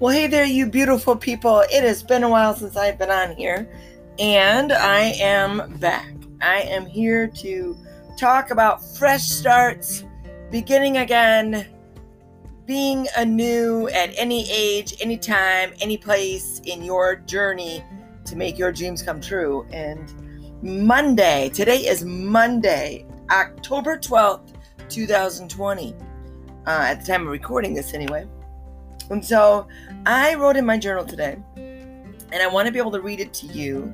Well, hey there, you beautiful people. It has been a while since I've been on here, and I am back. I am here to talk about fresh starts, beginning again, being anew at any age, any time, any place in your journey to make your dreams come true. And Monday, today is Monday, October 12th, 2020, uh, at the time of recording this, anyway. And so I wrote in my journal today, and I want to be able to read it to you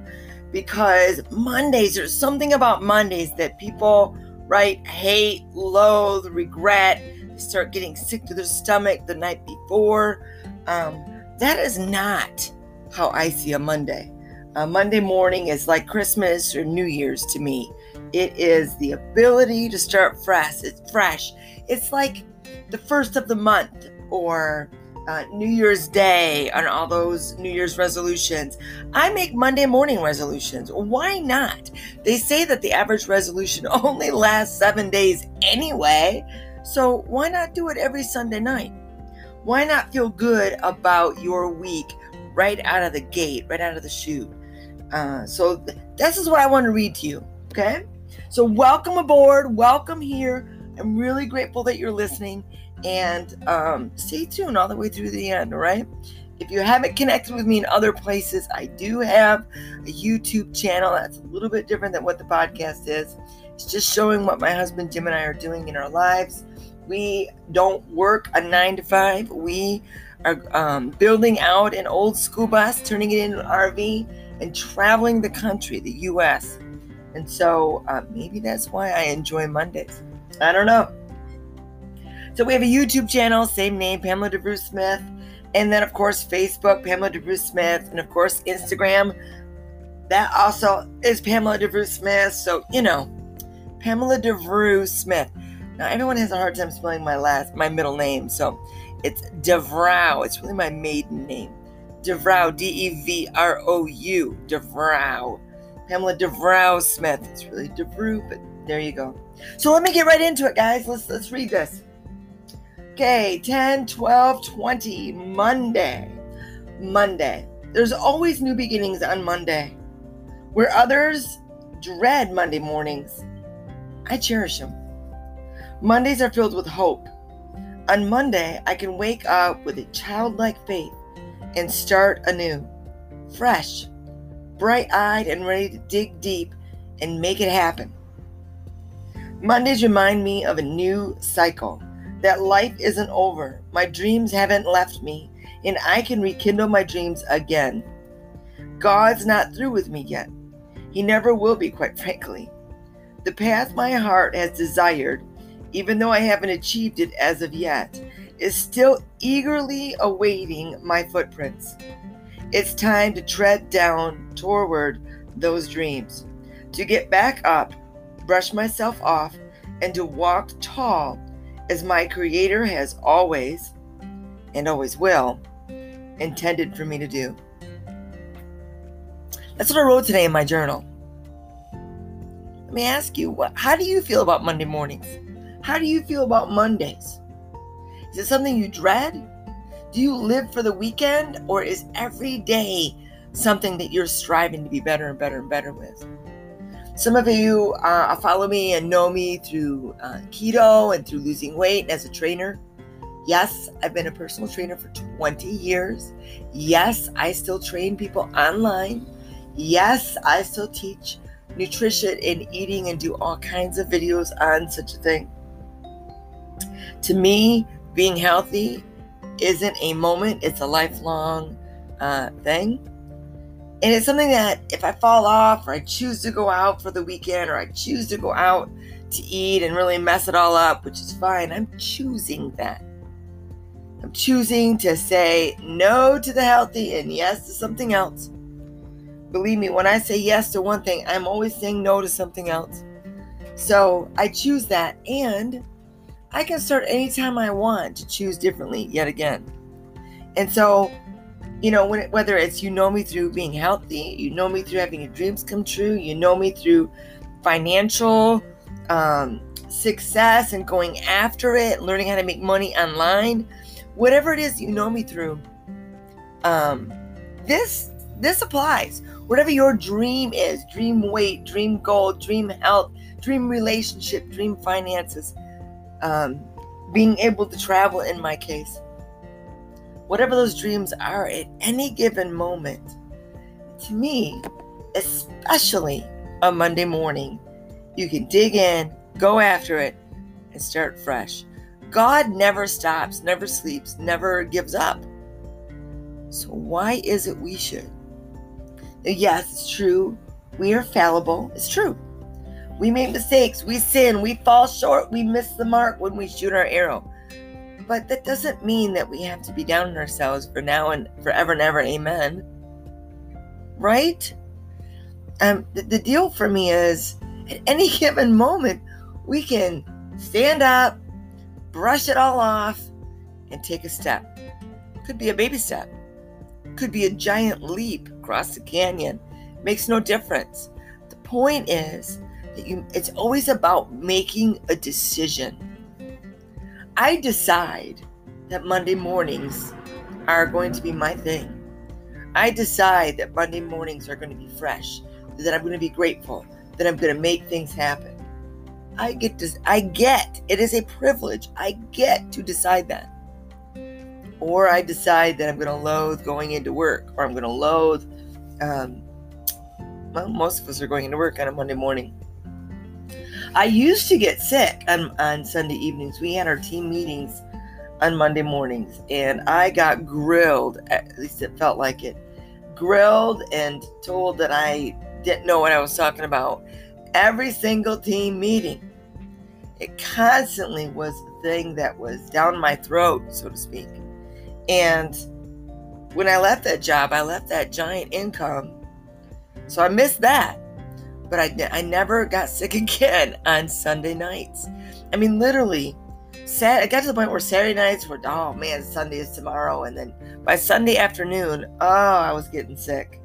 because Mondays, there's something about Mondays that people, right, hate, loathe, regret. Start getting sick to their stomach the night before. Um, that is not how I see a Monday. A Monday morning is like Christmas or New Year's to me. It is the ability to start fresh. It's fresh. It's like the first of the month or uh, New Year's Day on all those New Year's resolutions. I make Monday morning resolutions. Why not? They say that the average resolution only lasts seven days anyway. So why not do it every Sunday night? Why not feel good about your week right out of the gate, right out of the chute? Uh, so th- this is what I want to read to you. Okay. So welcome aboard. Welcome here. I'm really grateful that you're listening and um, stay tuned all the way through the end, all right? If you haven't connected with me in other places, I do have a YouTube channel that's a little bit different than what the podcast is. It's just showing what my husband Jim and I are doing in our lives. We don't work a nine to five. We are um, building out an old school bus, turning it into an RV, and traveling the country, the U.S. And so uh, maybe that's why I enjoy Mondays. I don't know. So we have a YouTube channel, same name, Pamela DeVrou Smith. And then, of course, Facebook, Pamela DeVrou Smith. And of course, Instagram. That also is Pamela DeVrou Smith. So, you know, Pamela DeVrou Smith. Now, everyone has a hard time spelling my last, my middle name. So it's DeVrow. It's really my maiden name. DeVrow, D E V R O U. DeVrow. Pamela DeVrow Smith. It's really DeVrew, but there you go. So let me get right into it, guys. Let's let's read this. Okay, 10, 12, 20, Monday. Monday. There's always new beginnings on Monday. Where others dread Monday mornings, I cherish them. Mondays are filled with hope. On Monday, I can wake up with a childlike faith and start anew, fresh, bright eyed, and ready to dig deep and make it happen. Mondays remind me of a new cycle that life isn't over. My dreams haven't left me, and I can rekindle my dreams again. God's not through with me yet. He never will be, quite frankly. The path my heart has desired, even though I haven't achieved it as of yet, is still eagerly awaiting my footprints. It's time to tread down toward those dreams, to get back up, brush myself off, and to walk tall as my Creator has always, and always will, intended for me to do. That's what I wrote today in my journal. Let me ask you, what, how do you feel about Monday mornings? How do you feel about Mondays? Is it something you dread? Do you live for the weekend, or is every day something that you're striving to be better and better and better with? Some of you uh, follow me and know me through uh, keto and through losing weight as a trainer. Yes, I've been a personal trainer for 20 years. Yes, I still train people online. Yes, I still teach nutrition and eating and do all kinds of videos on such a thing. To me, being healthy isn't a moment, it's a lifelong uh, thing. And it's something that if I fall off or I choose to go out for the weekend or I choose to go out to eat and really mess it all up, which is fine, I'm choosing that. I'm choosing to say no to the healthy and yes to something else. Believe me, when I say yes to one thing, I'm always saying no to something else. So I choose that and I can start anytime I want to choose differently yet again. And so you know, when, whether it's you know me through being healthy, you know me through having your dreams come true, you know me through financial um, success and going after it, learning how to make money online, whatever it is you know me through, Um, this this applies. Whatever your dream is, dream weight, dream goal, dream health, dream relationship, dream finances, um, being able to travel in my case, whatever those dreams are at any given moment, to me, especially on Monday morning, you can dig in, go after it, and start fresh. God never stops, never sleeps, never gives up. So, why is it we should? Yes, it's true. We are fallible. It's true. We make mistakes. We sin. We fall short. We miss the mark when we shoot our arrow. But that doesn't mean that we have to be down on ourselves for now and forever and ever. Amen. Right? Um, the, the deal for me is at any given moment, we can stand up, brush it all off, and take a step. Could be a baby step, could be a giant leap across the canyon. Makes no difference. The point is that you it's always about making a decision. I decide that Monday mornings are going to be my thing. I decide that Monday mornings are going to be fresh, that I'm going to be grateful, that I'm going to make things happen. I get to, I get, it is a privilege. I get to decide that. Or I decide that I'm going to loathe going into work, or I'm going to loathe, um, well, most of us are going into work on a Monday morning. I used to get sick on, on Sunday evenings. We had our team meetings on Monday mornings, and I got grilled, at least it felt like it, grilled and told that I didn't know what I was talking about every single team meeting. It constantly was the thing that was down my throat, so to speak. And when I left that job, I left that giant income. So I missed that. But I, I never got sick again on Sunday nights. I mean, literally, Sat, I got to the point where Saturday nights were, oh man, Sunday is tomorrow. And then by Sunday afternoon, oh, I was getting sick.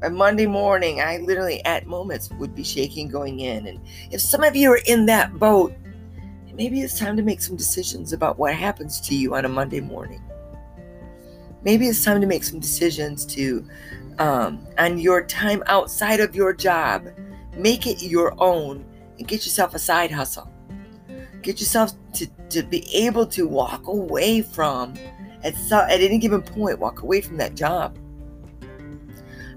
By Monday morning, I literally at moments would be shaking going in. And if some of you are in that boat, maybe it's time to make some decisions about what happens to you on a Monday morning. Maybe it's time to make some decisions to, um, on your time outside of your job, make it your own and get yourself a side hustle. Get yourself to, to be able to walk away from, at, some, at any given point, walk away from that job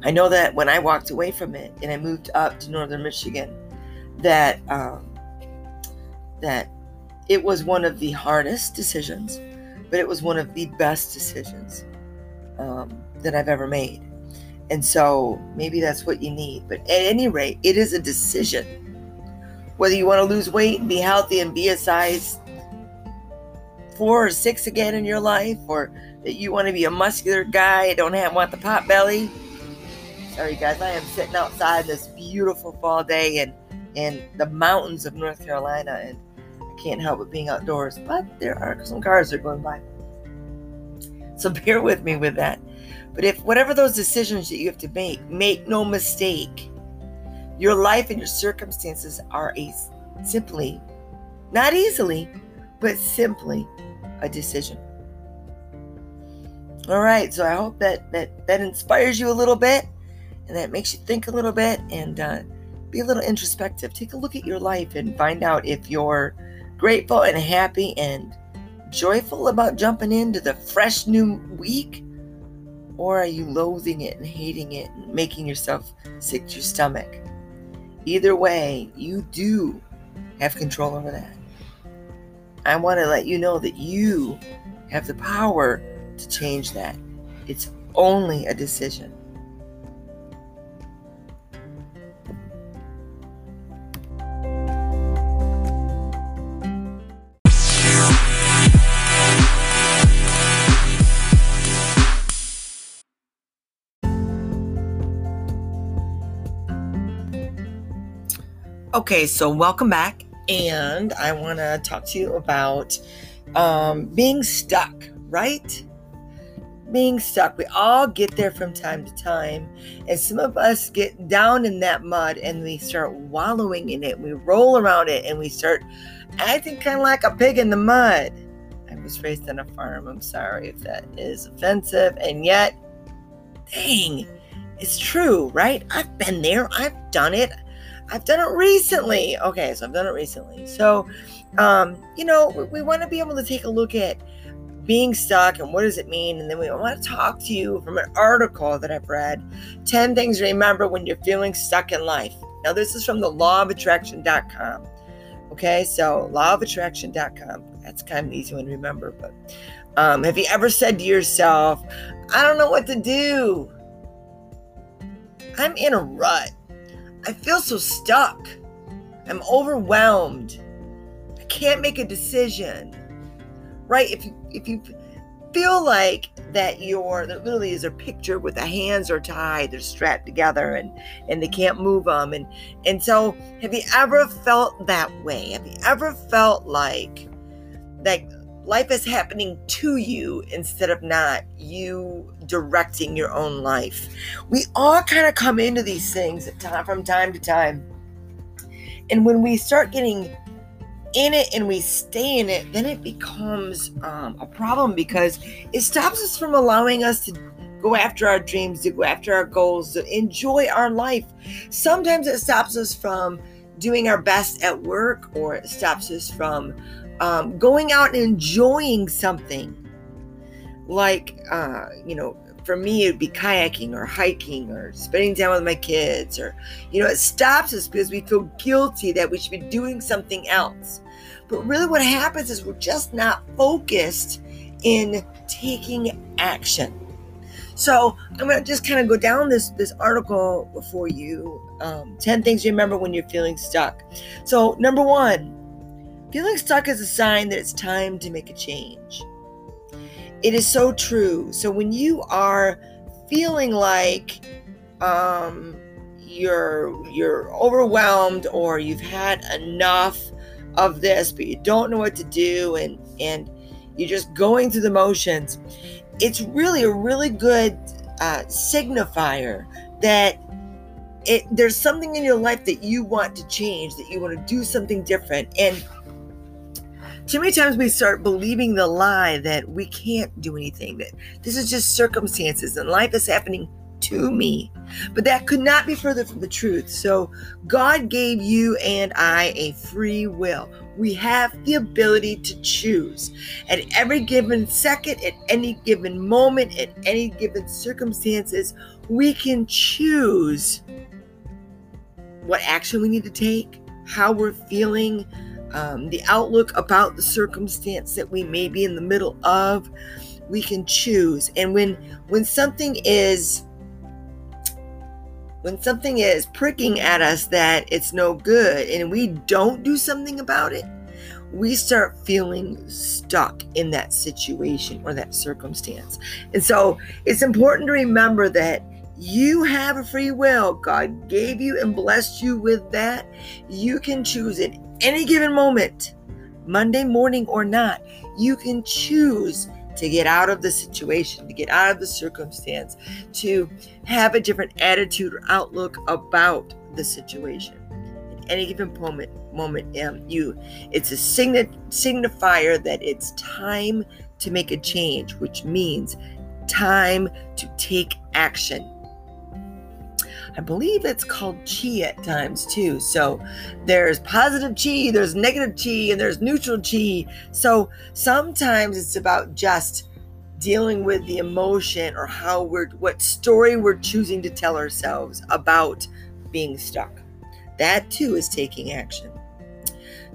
I know that when I walked away from it and I moved up to northern Michigan, that um, that it was one of the hardest decisions, but it was one of the best decisions um, that I've ever made. And so maybe that's what you need. But at any rate, it is a decision. Whether you want to lose weight and be healthy and be a size four or six again in your life, or that you want to be a muscular guy, don't have want the pot belly, Sorry, guys, I am sitting outside this beautiful fall day in, in the mountains of North Carolina, and I can't help but being outdoors. But there are some cars that are going by. So bear with me with that. But if whatever those decisions that you have to make, make no mistake, your life and your circumstances are a simply, not easily, but simply a decision. All right, so I hope that that that inspires you a little bit and that makes you think a little bit and uh, be a little introspective. Take a look at your life and find out if you're grateful and happy and joyful about jumping into the fresh new week, or are you loathing it and hating it and making yourself sick to your stomach? Either way, you do have control over that. I want to let you know that you have the power to change that. It's only a decision. Okay, so welcome back, and I want to talk to you about um, being stuck, right? Being stuck. We all get there from time to time, and some of us get down in that mud and we start wallowing in it. We roll around it and we start acting kind of like a pig in the mud. I was raised on a farm. I'm sorry if that is offensive, and yet dang, it's true, right? I've been there, I've done it. I've done it recently. Okay, so I've done it recently. So, um, you know, we, we want to be able to take a look at being stuck and what does it mean? And then we want to talk to you from an article that I've read 10 things to remember when you're feeling stuck in life. Now, this is from the lawofattraction.com. Okay, so lawofattraction.com. That's kind of an easy one to remember. But um, have you ever said to yourself, I don't know what to do? I'm in a rut. I feel so stuck. I'm overwhelmed. I can't make a decision right? If you if you feel like that you're that literally is a picture with the hands are tied, they're strapped together and and they can't move them and and so have you ever felt that way? Have you ever felt like like life is happening to you instead of not you directing your own life. We all kind of come into these things from time to time. And when we start getting in it and we stay in it, then it becomes um, a problem because it stops us from allowing us to go after our dreams, to go after our goals, to enjoy our life. Sometimes it stops us from doing our best at work, or it stops us from um, going out and enjoying something like, uh, you know, for me, it'd be kayaking or hiking or spending time with my kids, or, you know, it stops us because we feel guilty that we should be doing something else. But really, what happens is we're just not focused in taking action. So I'm going to just kind of go down this this article for you. Um, Ten things you remember when you're feeling stuck. So number one, feeling stuck is a sign that it's time to make a change. It is so true. So when you are feeling like um, you're you're overwhelmed or you've had enough of this, but you don't know what to do and and you're just going through the motions. It's really a really good uh, signifier that it there's something in your life that you want to change, that you want to do something different. And too many times we start believing the lie that we can't do anything, that this is just circumstances and life is happening to me. But that could not be further from the truth. So God gave you and I a free will. We have the ability to choose at every given second, at any given moment, at any given circumstances. We can choose what action we need to take, how we're feeling, um, the outlook about the circumstance that we may be in the middle of. We can choose, and when when something is when something is pricking at us that it's no good and we don't do something about it, we start feeling stuck in that situation or that circumstance. And so it's important to remember that you have a free will. God gave you and blessed you with that. You can choose at any given moment, Monday morning or not, you can choose to get out of the situation, to get out of the circumstance, to have a different attitude or outlook about the situation. At any given moment, moment, um, you it's a signi- signifier that it's time to make a change, which means time to take action. I believe it's called chi at times too. So there's positive chi, there's negative chi, and there's neutral chi. So sometimes it's about just dealing with the emotion or how we're what story we're choosing to tell ourselves about being stuck. That too is taking action.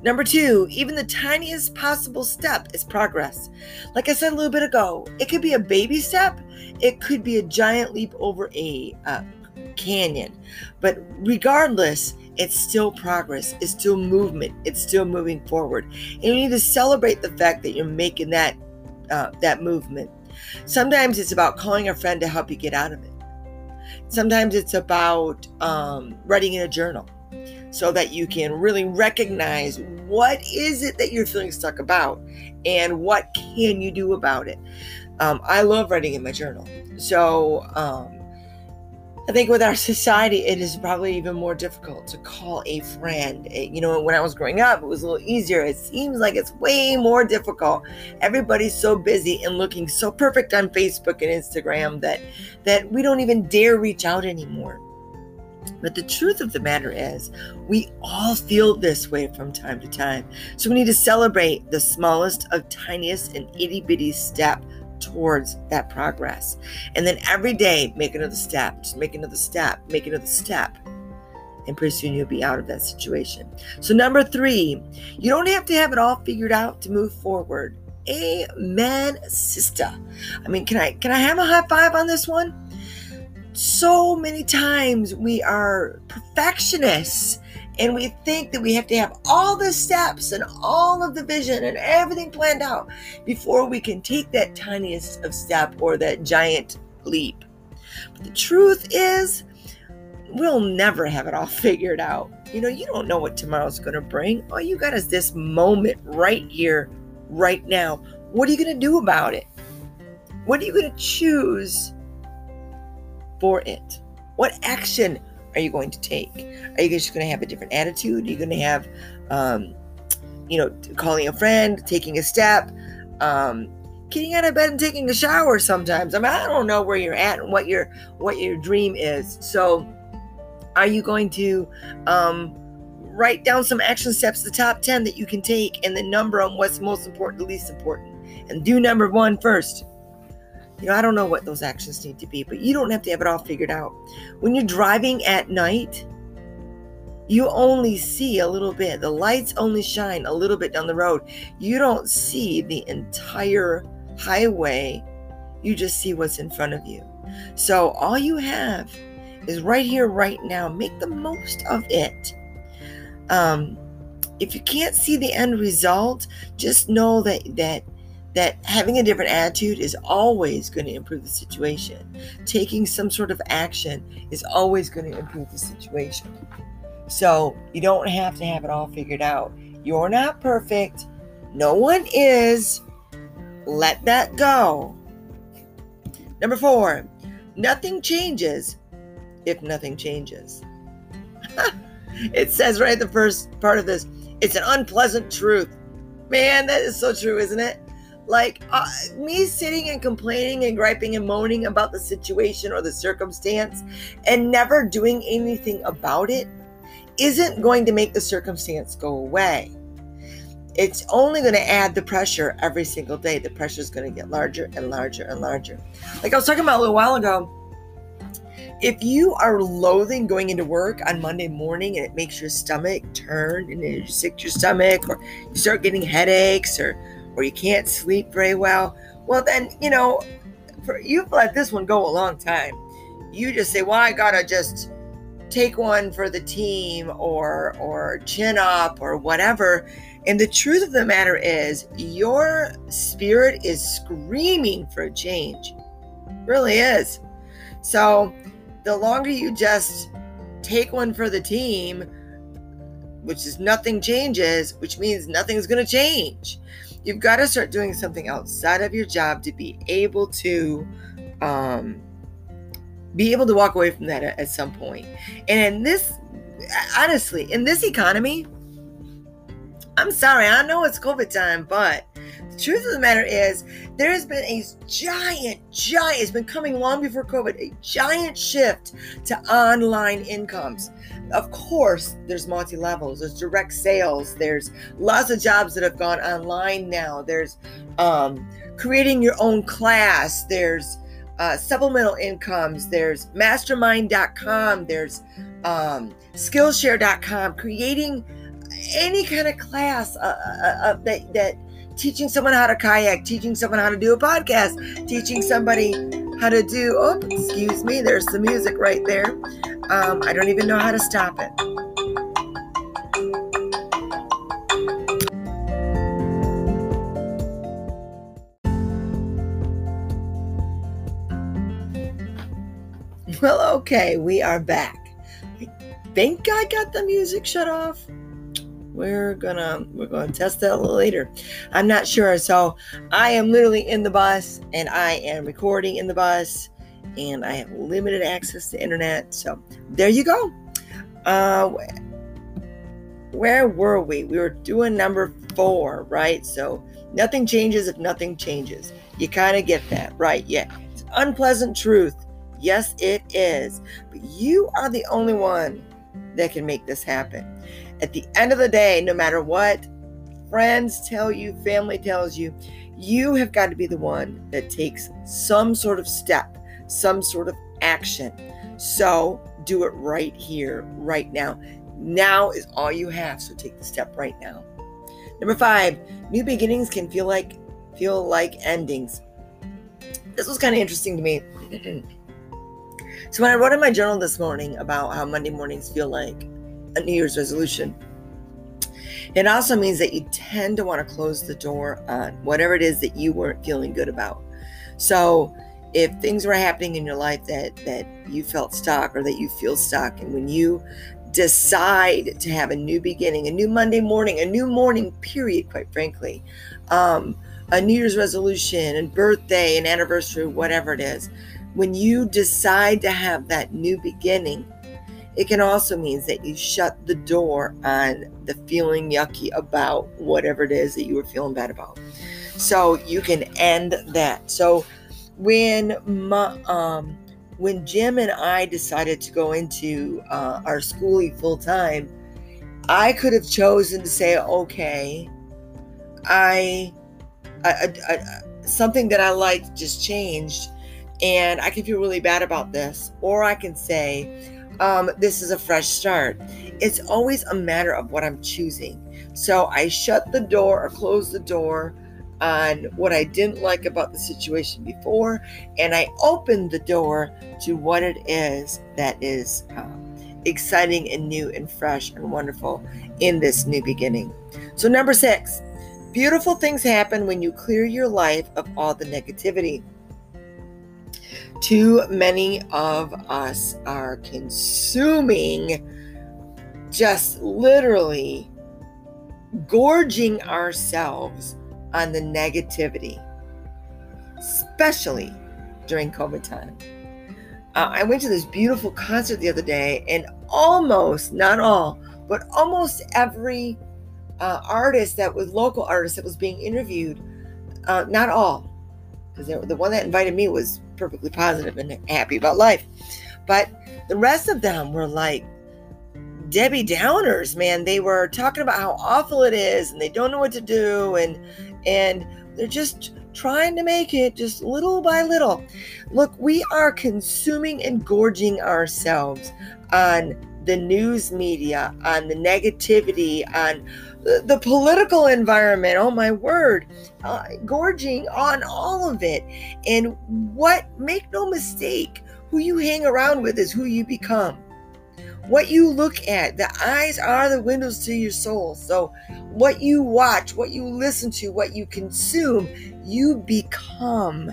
Number two, even the tiniest possible step is progress. Like I said a little bit ago, it could be a baby step, it could be a giant leap over a uh, canyon. But regardless, it's still progress, it's still movement, it's still moving forward. And you need to celebrate the fact that you're making that uh, that movement. Sometimes it's about calling a friend to help you get out of it. Sometimes it's about um, writing in a journal so that you can really recognize what is it that you're feeling stuck about and what can you do about it. Um, I love writing in my journal. So um, I think with our society, it is probably even more difficult to call a friend. It, you know, when I was growing up, it was a little easier. It seems like it's way more difficult. Everybody's so busy and looking so perfect on Facebook and Instagram that that we don't even dare reach out anymore. But the truth of the matter is, we all feel this way from time to time. So we need to celebrate the smallest of tiniest and itty bitty step towards that progress. And then every day, make another step, just make another step, make another step. And pretty soon you'll be out of that situation. So, number three, you don't have to have it all figured out to move forward. Amen, sister. I mean, can I can I have a high five on this one? So many times we are perfectionists and we think that we have to have all the steps and all of the vision and everything planned out before we can take that tiniest of step or that giant leap. But the truth is, we'll never have it all figured out. You know, you don't know what tomorrow's going to bring. All you got is this moment right here, right now. What are you going to do about it? What are you going to choose for it? What action are you going to take? Are you just going to have a different attitude? Are you going to have, um, you know, calling a friend, taking a step, um, getting out of bed and taking a shower sometimes? I mean, I don't know where you're at and what your what your dream is. So, are you going to um, write down some action steps, the top ten that you can take, and then number them what's most important, least important, and do number one first. You know, I don't know what those actions need to be, but you don't have to have it all figured out. When you're driving at night, you only see a little bit. The lights only shine a little bit down the road. You don't see the entire highway. You just see what's in front of you. So all you have is right here, right now. Make the most of it. Um, if you can't see the end result, just know that that that having a different attitude is always going to improve the situation. Taking some sort of action is always going to improve the situation. So you don't have to have it all figured out. You're not perfect. No one is. Let that go. Number four, nothing changes if nothing changes. it says right at the first part of this, it's an unpleasant truth. Man, that is so true, isn't it? Like uh, me sitting and complaining and griping and moaning about the situation or the circumstance and never doing anything about it isn't going to make the circumstance go away. It's only going to add the pressure every single day. The pressure is going to get larger and larger and larger. Like I was talking about a little while ago, if you are loathing going into work on Monday morning and it makes your stomach turn and you sick your stomach or you start getting headaches or or you can't sleep very well, well, then, you know, for, you've let this one go a long time. You just say, well, I gotta just take one for the team or or chin up or whatever. And the truth of the matter is your spirit is screaming for a change. Really is. So the longer you just take one for the team which is nothing changes which means nothing's going to change you've got to start doing something outside of your job to be able to um, be able to walk away from that at, at some point. And in this, honestly, in this economy, I'm sorry, I know it's COVID time, but truth of the matter is there has been a giant, giant, it's been coming long before COVID, a giant shift to online incomes. Of course, there's multi levels, there's direct sales, there's lots of jobs that have gone online now, there's um, creating your own class, there's uh, supplemental incomes, there's mastermind.com, there's um, skillshare.com, creating any kind of class uh, uh, uh, that, that teaching someone how to kayak, teaching someone how to do a podcast, teaching somebody how to do, oh, excuse me, there's the music right there. Um, I don't even know how to stop it. Well, okay, we are back. I think I got the music shut off we're gonna we're gonna test that a little later i'm not sure so i am literally in the bus and i am recording in the bus and I have limited access to internet. So there you go. Uh, where were we? We were doing number four, right? So nothing changes if nothing changes. You kind of get that, right? Yeah. It's unpleasant truth. Yes, it is. But you are the only one that can make this happen. At the end of the day, no matter what friends tell you, family tells you, you have got to be the one that takes some sort of step, some sort of action. So do it right here, right now. Now is all you have, so take the step right now. Number five, new beginnings can feel like feel like endings. This was kind of interesting to me. so when I wrote in my journal this morning about how Monday mornings feel like a New Year's resolution, it also means that you tend to want to close the door on whatever it is that you weren't feeling good about. So if things were happening in your life that that you felt stuck or that you feel stuck and when you decide to have a new beginning, a new Monday morning, a new morning period, quite frankly, um, a New Year's resolution, and birthday, an anniversary, whatever it is, when you decide to have that new beginning, it can also mean that you shut the door on the feeling yucky about whatever it is that you were feeling bad about. So you can end that. So when my, um, when Jim and I decided to go into uh, our skoolie full time, I could have chosen to say, okay, I, I, I, I, something that I liked just changed, and I can feel really bad about this. Or I can say, um, this is a fresh start. It's always a matter of what I'm choosing. So I shut the door or close the door on what I didn't like about the situation before, and I opened the door to what it is that is um, exciting and new and fresh and wonderful in this new beginning. So, number six, beautiful things happen when you clear your life of all the negativity. Too many of us are consuming, just literally gorging ourselves on the negativity, especially during COVID time. Uh, I went to this beautiful concert the other day, and almost, not all, but almost every uh, artist that was local artist that was being interviewed, uh, not all, because the one that invited me was perfectly positive and happy about life, but the rest of them were like Debbie Downers, man. They were talking about how awful it is, and they don't know what to do, and and they're just trying to make it just little by little. Look, we are consuming and gorging ourselves on the news media, on the negativity, on the, political environment. Oh my word, uh, gorging on all of it. And what, make no mistake, who you hang around with is who you become what you look at. The eyes are the windows to your soul. So, what you watch, what you listen to, what you consume, you become.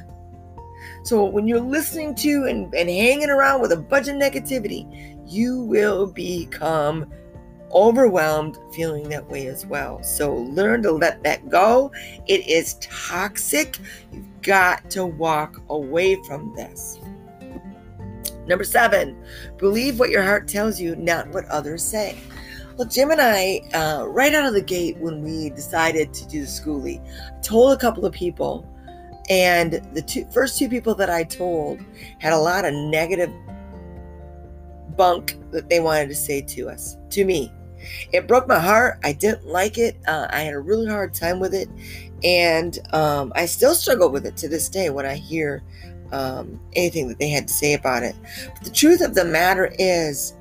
So, when you're listening to and, and hanging around with a bunch of negativity, you will become overwhelmed feeling that way as well. So, learn to let that go. It is toxic. You've got to walk away from this. Number seven, believe what your heart tells you, not what others say. Well, Jim and I, uh, right out of the gate when we decided to do the skoolie, told a couple of people, and the two, first two people that I told had a lot of negative bunk that they wanted to say to us, to me. It broke my heart. I didn't like it. Uh, I had a really hard time with it. And um, I still struggle with it to this day when I hear um, anything that they had to say about it. But the truth of the matter is,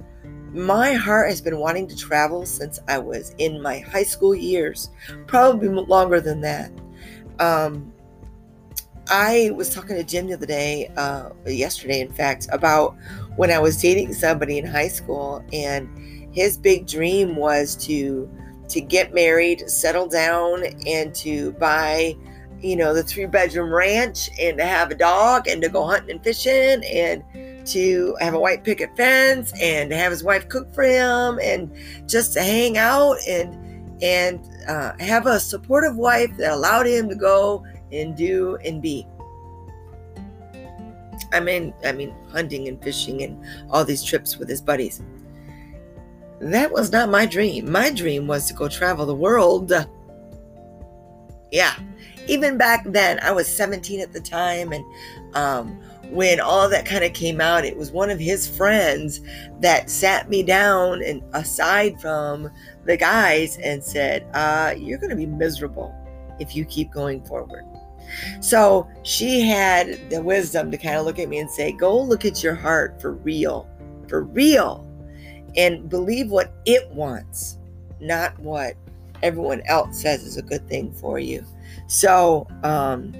my heart has been wanting to travel since I was in my high school years, probably longer than that. Um, I was talking to Jim the other day, uh, yesterday, in fact, about when I was dating somebody in high school, and his big dream was to to get married, settle down, and to buy you know, the three bedroom ranch and to have a dog and to go hunting and fishing and to have a white picket fence and to have his wife cook for him and just to hang out and and uh, have a supportive wife that allowed him to go and do and be. I mean, I mean, hunting and fishing and all these trips with his buddies. That was not my dream. My dream was to go travel the world. Yeah. Even back then, I was 17 at the time, and um, when all that kind of came out, it was one of his friends that sat me down and aside from the guys and said, uh, You're going to be miserable if you keep going forward. So she had the wisdom to kind of look at me and say, Go look at your heart for real, for real, and believe what it wants, not what everyone else says is a good thing for you. So um,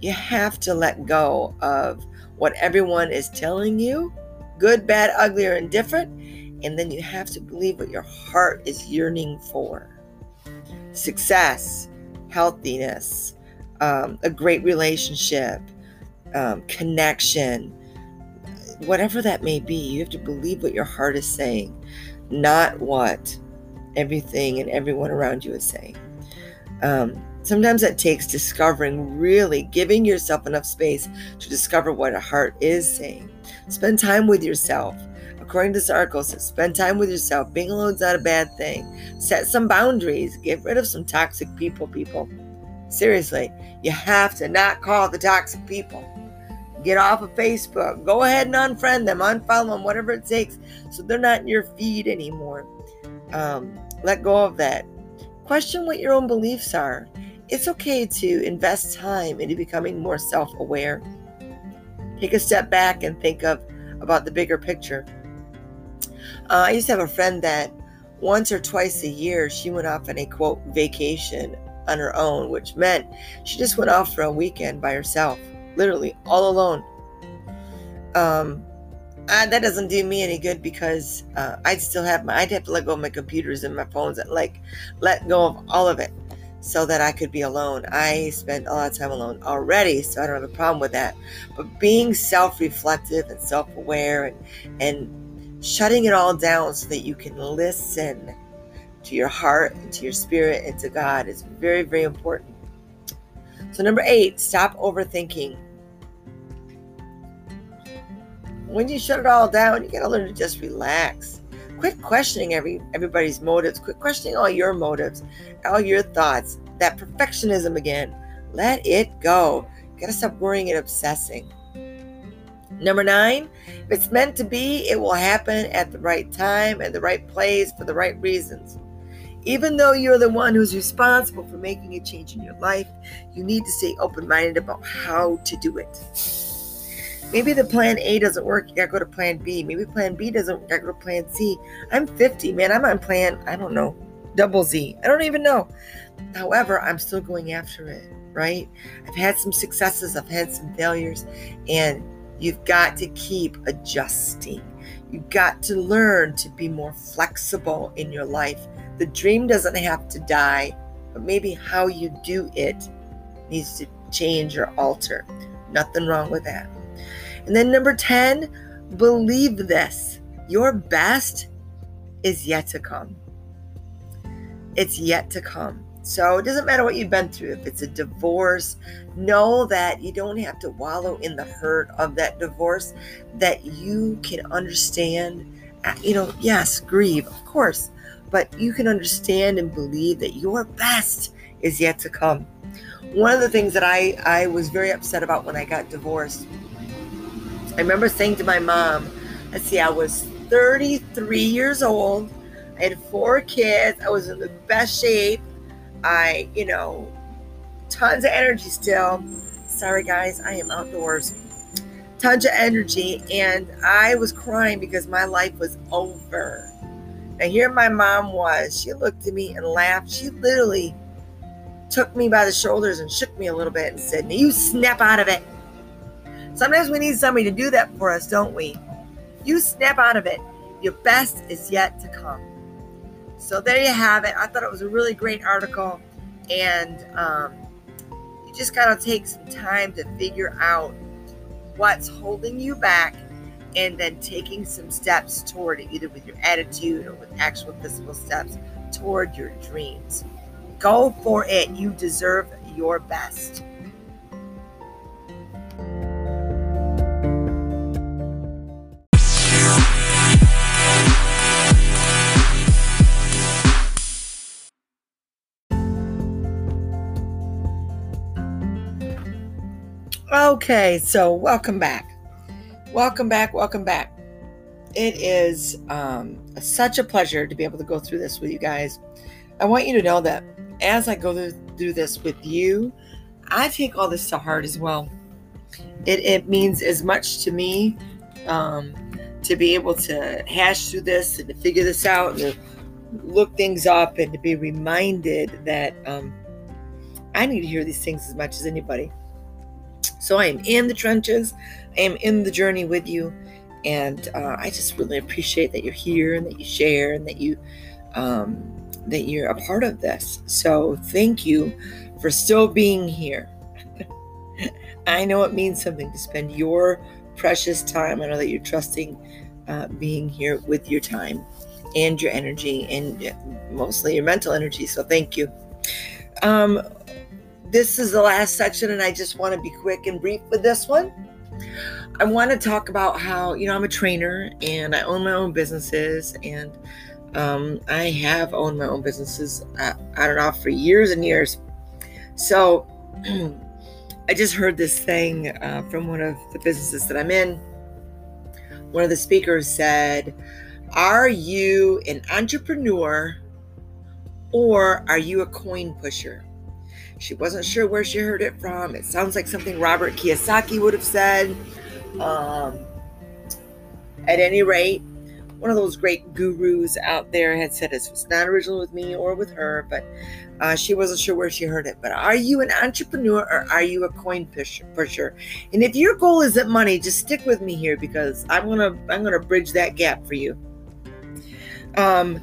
you have to let go of what everyone is telling you good, bad, ugly, or indifferent. And then you have to believe what your heart is yearning for success, healthiness, um, a great relationship, um, connection, whatever that may be. You have to believe what your heart is saying, not what everything and everyone around you is saying. Um, sometimes that takes discovering, really giving yourself enough space to discover what a heart is saying. Spend time with yourself. According to this article, says spend time with yourself. Being alone is not a bad thing. Set some boundaries. Get rid of some toxic people, people. Seriously, you have to not call the toxic people. Get off of Facebook. Go ahead and unfriend them, unfollow them, whatever it takes, so they're not in your feed anymore. Um, let go of that. Question what your own beliefs are. It's okay to invest time into becoming more self aware. Take a step back and think of about the bigger picture. Uh, I used to have a friend that once or twice a year she went off on a quote vacation on her own, which meant she just went off for a weekend by herself, literally all alone. Um, uh, that doesn't do me any good because uh, I'd still have my, I'd have to let go of my computers and my phones and like let go of all of it so that I could be alone. I spend a lot of time alone already, so I don't have a problem with that. But being self-reflective and self-aware and and shutting it all down so that you can listen to your heart and to your spirit and to God is very, very important. So number eight, stop overthinking when you shut it all down, you gotta learn to just relax. Quit questioning every everybody's motives. Quit questioning all your motives, all your thoughts. That perfectionism again. Let it go. You gotta stop worrying and obsessing. Number nine, if it's meant to be, it will happen at the right time at the right place for the right reasons. Even though you're the one who's responsible for making a change in your life, you need to stay open minded about how to do it. Maybe the plan A doesn't work, you gotta go to plan B. Maybe plan B doesn't work, you gotta go to plan C. I'm 50, man. I'm on plan, I don't know, double Z. I don't even know. However, I'm still going after it, right? I've had some successes, I've had some failures, and you've got to keep adjusting. You've got to learn to be more flexible in your life. The dream doesn't have to die, but maybe how you do it needs to change or alter. Nothing wrong with that. And then number 10, believe this your best is yet to come. It's yet to come. So it doesn't matter what you've been through. If it's a divorce, know that you don't have to wallow in the hurt of that divorce, that you can understand. Uh, you know, yes, grieve, of course, but you can understand and believe that your best is yet to come. One of the things that I, I was very upset about when I got divorced I remember saying to my mom, let's see, I was 33 years old. I had four kids. I was in the best shape. I, you know, tons of energy still. Sorry, guys, I am outdoors. Tons of energy. And I was crying because my life was over. And here my mom was. She looked at me and laughed. She literally took me by the shoulders and shook me a little bit and said, You snap out of it. Sometimes we need somebody to do that for us, don't we? You snap out of it. Your best is yet to come. So there you have it. I thought it was a really great article. And um, you just got to take some time to figure out what's holding you back and then taking some steps toward it, either with your attitude or with actual physical steps toward your dreams. Go for it. You deserve your best. Okay, so welcome back. Welcome back. Welcome back. It is um, such a pleasure to be able to go through this with you guys. I want you to know that as I go through this with you, I take all this to heart as well. It, it means as much to me um, to be able to hash through this and to figure this out and look things up and to be reminded that um, I need to hear these things as much as anybody. So I am in the trenches. I am in the journey with you. And uh, I just really appreciate that you're here and that you share and that you um, that you're a part of this. So thank you for still being here. I know it means something to spend your precious time. I know that you're trusting uh, being here with your time and your energy and mostly your mental energy. So thank you. Um, this is the last section, and I just want to be quick and brief with this one. I want to talk about how, you know, I'm a trainer and I own my own businesses, and um, I have owned my own businesses, uh, I don't know, for years and years. So I just heard this thing uh, from one of the businesses that I'm in. One of the speakers said, Are you an entrepreneur or are you a coin pusher? She wasn't sure where she heard it from. It sounds like something Robert Kiyosaki would have said. Um, at any rate, one of those great gurus out there had said this was not original with me or with her, but uh, she wasn't sure where she heard it. But are you an entrepreneur or are you a coin pusher? And if your goal isn't money, just stick with me here because I'm gonna I'm gonna bridge that gap for you. Um,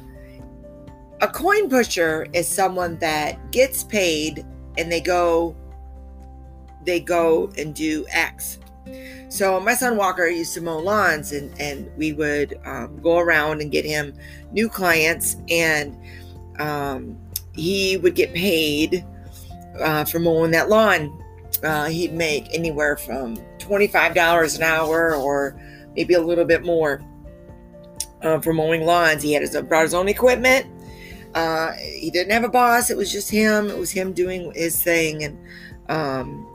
a coin pusher is someone that gets paid and they go they go and do X. So my son Walker used to mow lawns, and and we would um, go around and get him new clients, and um, he would get paid uh, for mowing that lawn. Uh, he'd make anywhere from twenty five dollars an hour, or maybe a little bit more uh, for mowing lawns. He had his brought his own equipment uh, he didn't have a boss. It was just him. It was him doing his thing. And um,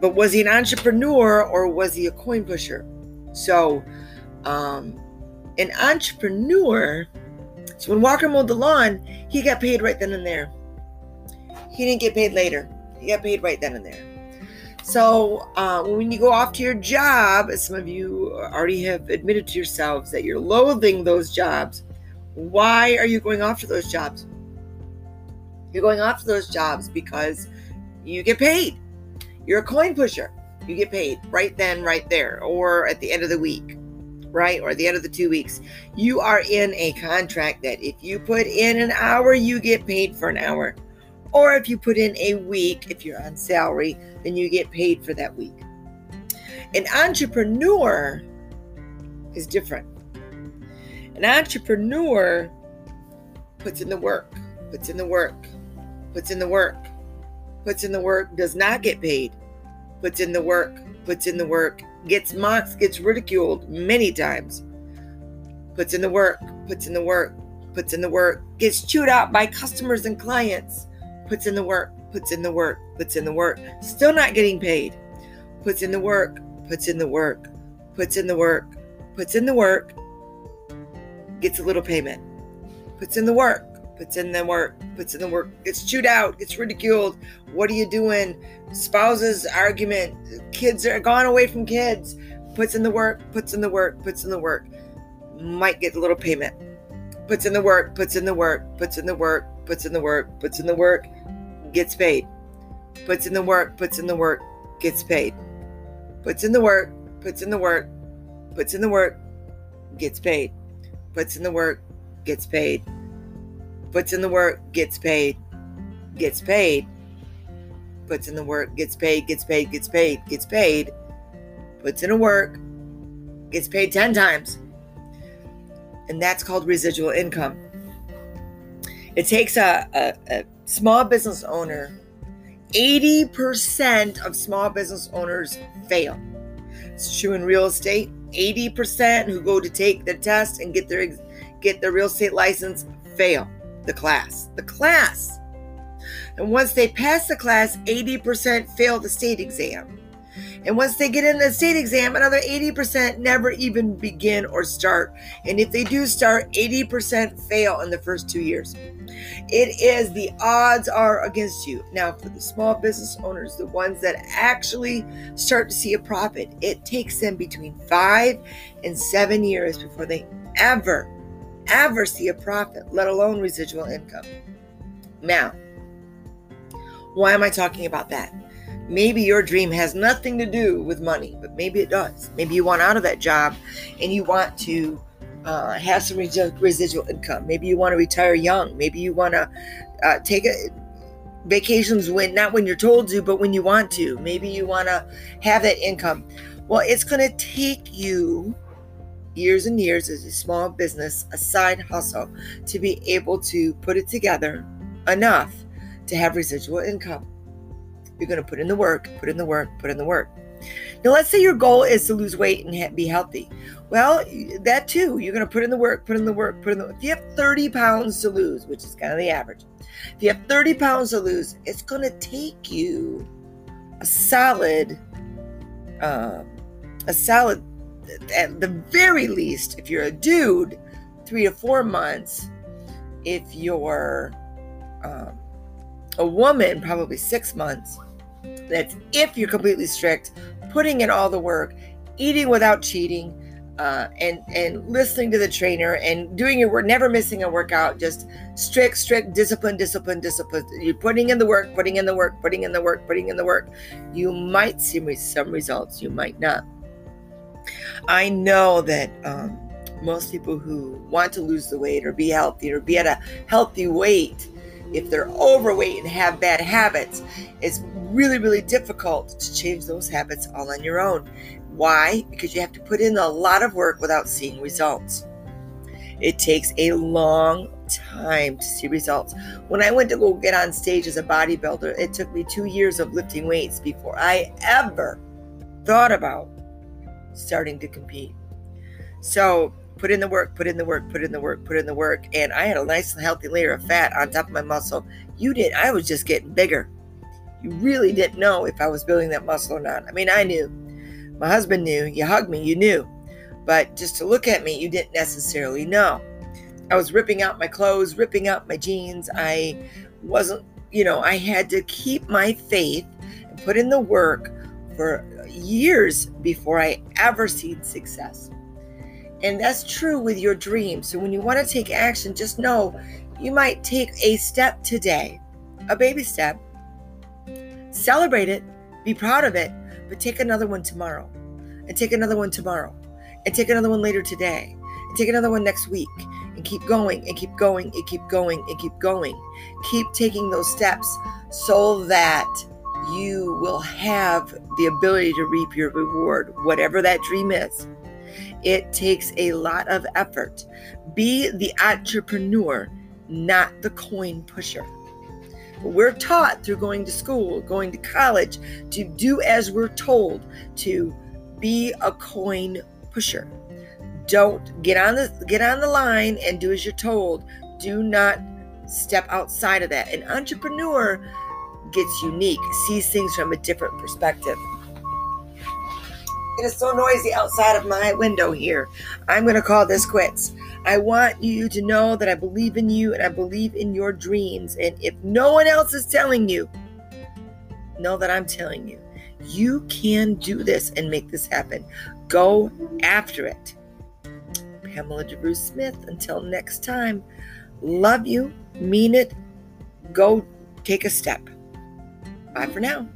but was he an entrepreneur or was he a coin pusher? So, um, an entrepreneur. So when Walker mowed the lawn, he got paid right then and there. He didn't get paid later. He got paid right then and there. So uh, when you go off to your job, some of you already have admitted to yourselves that you're loathing those jobs, why are you going after those jobs? You're going after those jobs because you get paid. You're a coin pusher. You get paid right then, right there, or at the end of the week, right? Or at the end of the two weeks. You are in a contract that if you put in an hour, you get paid for an hour. Or if you put in a week, if you're on salary, then you get paid for that week. An entrepreneur is different. An entrepreneur puts in the work, puts in the work, puts in the work, puts in the work, does not get paid, puts in the work, puts in the work, gets mocked, gets ridiculed many times, puts in the work, puts in the work, puts in the work, gets chewed out by customers and clients, puts in the work, puts in the work, puts in the work, still not getting paid, puts in the work, puts in the work, puts in the work, puts in the work, gets a little payment, puts in the work, puts in the work, puts in the work, gets chewed out, gets ridiculed. What are you doing? Spouses argument, kids are gone away from kids, puts in the work, puts in the work, puts in the work, might get a little payment. Puts in the work, puts in the work, puts in the work, puts in the work, puts in the work, gets paid. Puts in the work, puts in the work, gets paid. Puts in the work, puts in the work, puts in the work, gets paid puts in the work, gets paid. Puts in the work, gets paid, gets paid. Puts in the work, gets paid, gets paid, gets paid, gets paid. Puts in a work, gets paid 10 times. And that's called residual income. It takes a, a, a small business owner, 80% of small business owners fail. It's true in real estate, 80% who go to take the test and get their get their real estate license fail the class. The class. And once they pass the class, 80% fail the state exam. And once they get in the state exam, another 80% never even begin or start. And if they do start, 80% fail in the first two years. It is the odds are against you. Now, for the small business owners, the ones that actually start to see a profit, it takes them between five and seven years before they ever, ever see a profit, let alone residual income. Now, why am I talking about that? Maybe your dream has nothing to do with money, but maybe it does. Maybe you want out of that job and you want to uh, have some residual income. Maybe you want to retire young. Maybe you want to uh, take a vacations when not when you're told to, but when you want to. Maybe you want to have that income. Well, it's going to take you years and years as a small business, a side hustle, to be able to put it together enough to have residual income. You're going to put in the work, put in the work, put in the work. Now, let's say your goal is to lose weight and be healthy. Well, that too, you're going to put in the work, put in the work, put in the. If you have 30 pounds to lose, which is kind of the average, if you have 30 pounds to lose, it's going to take you a solid, uh, a solid, at the very least, if you're a dude, three to four months. If you're um, a woman, probably six months. That's if you're completely strict, putting in all the work, eating without cheating, uh, and and listening to the trainer and doing your work, never missing a workout, just strict, strict discipline, discipline, discipline. You're putting in the work, putting in the work, putting in the work, putting in the work. You might see some results, you might not. I know that um, most people who want to lose the weight or be healthy or be at a healthy weight if they're overweight and have bad habits, it's really, really difficult to change those habits all on your own. Why? Because you have to put in a lot of work without seeing results. It takes a long time to see results. When I went to go get on stage as a bodybuilder, it took me two years of lifting weights before I ever thought about starting to compete. So put in the work, put in the work, put in the work, put in the work. And I had a nice and healthy layer of fat on top of my muscle. You did. I was just getting bigger. You really didn't know if I was building that muscle or not. I mean, I knew. My husband knew. You hugged me, you knew. But just to look at me, you didn't necessarily know. I was ripping out my clothes, ripping out my jeans. I wasn't, you know, I had to keep my faith and put in the work for years before I ever seen success. And that's true with your dreams. So when you want to take action, just know you might take a step today, a baby step. Celebrate it, be proud of it, but take another one tomorrow, and take another one tomorrow, and take another one later today, and take another one next week, and keep going, and keep going, and keep going, and keep going. Keep taking those steps so that you will have the ability to reap your reward, whatever that dream is. It takes a lot of effort. Be the entrepreneur, not the coin pusher. We're taught through going to school, going to college, to do as we're told, to be a coin pusher. Don't get on the get on the line and do as you're told. Do not step outside of that. An entrepreneur gets unique, sees things from a different perspective. It is so noisy outside of my window here. I'm going to call this quits. I want you to know that I believe in you and I believe in your dreams. And if no one else is telling you, know that I'm telling you. You can do this and make this happen. Go after it. Pamela DeVrou Smith, until next time, love you, mean it, go take a step. Bye for now.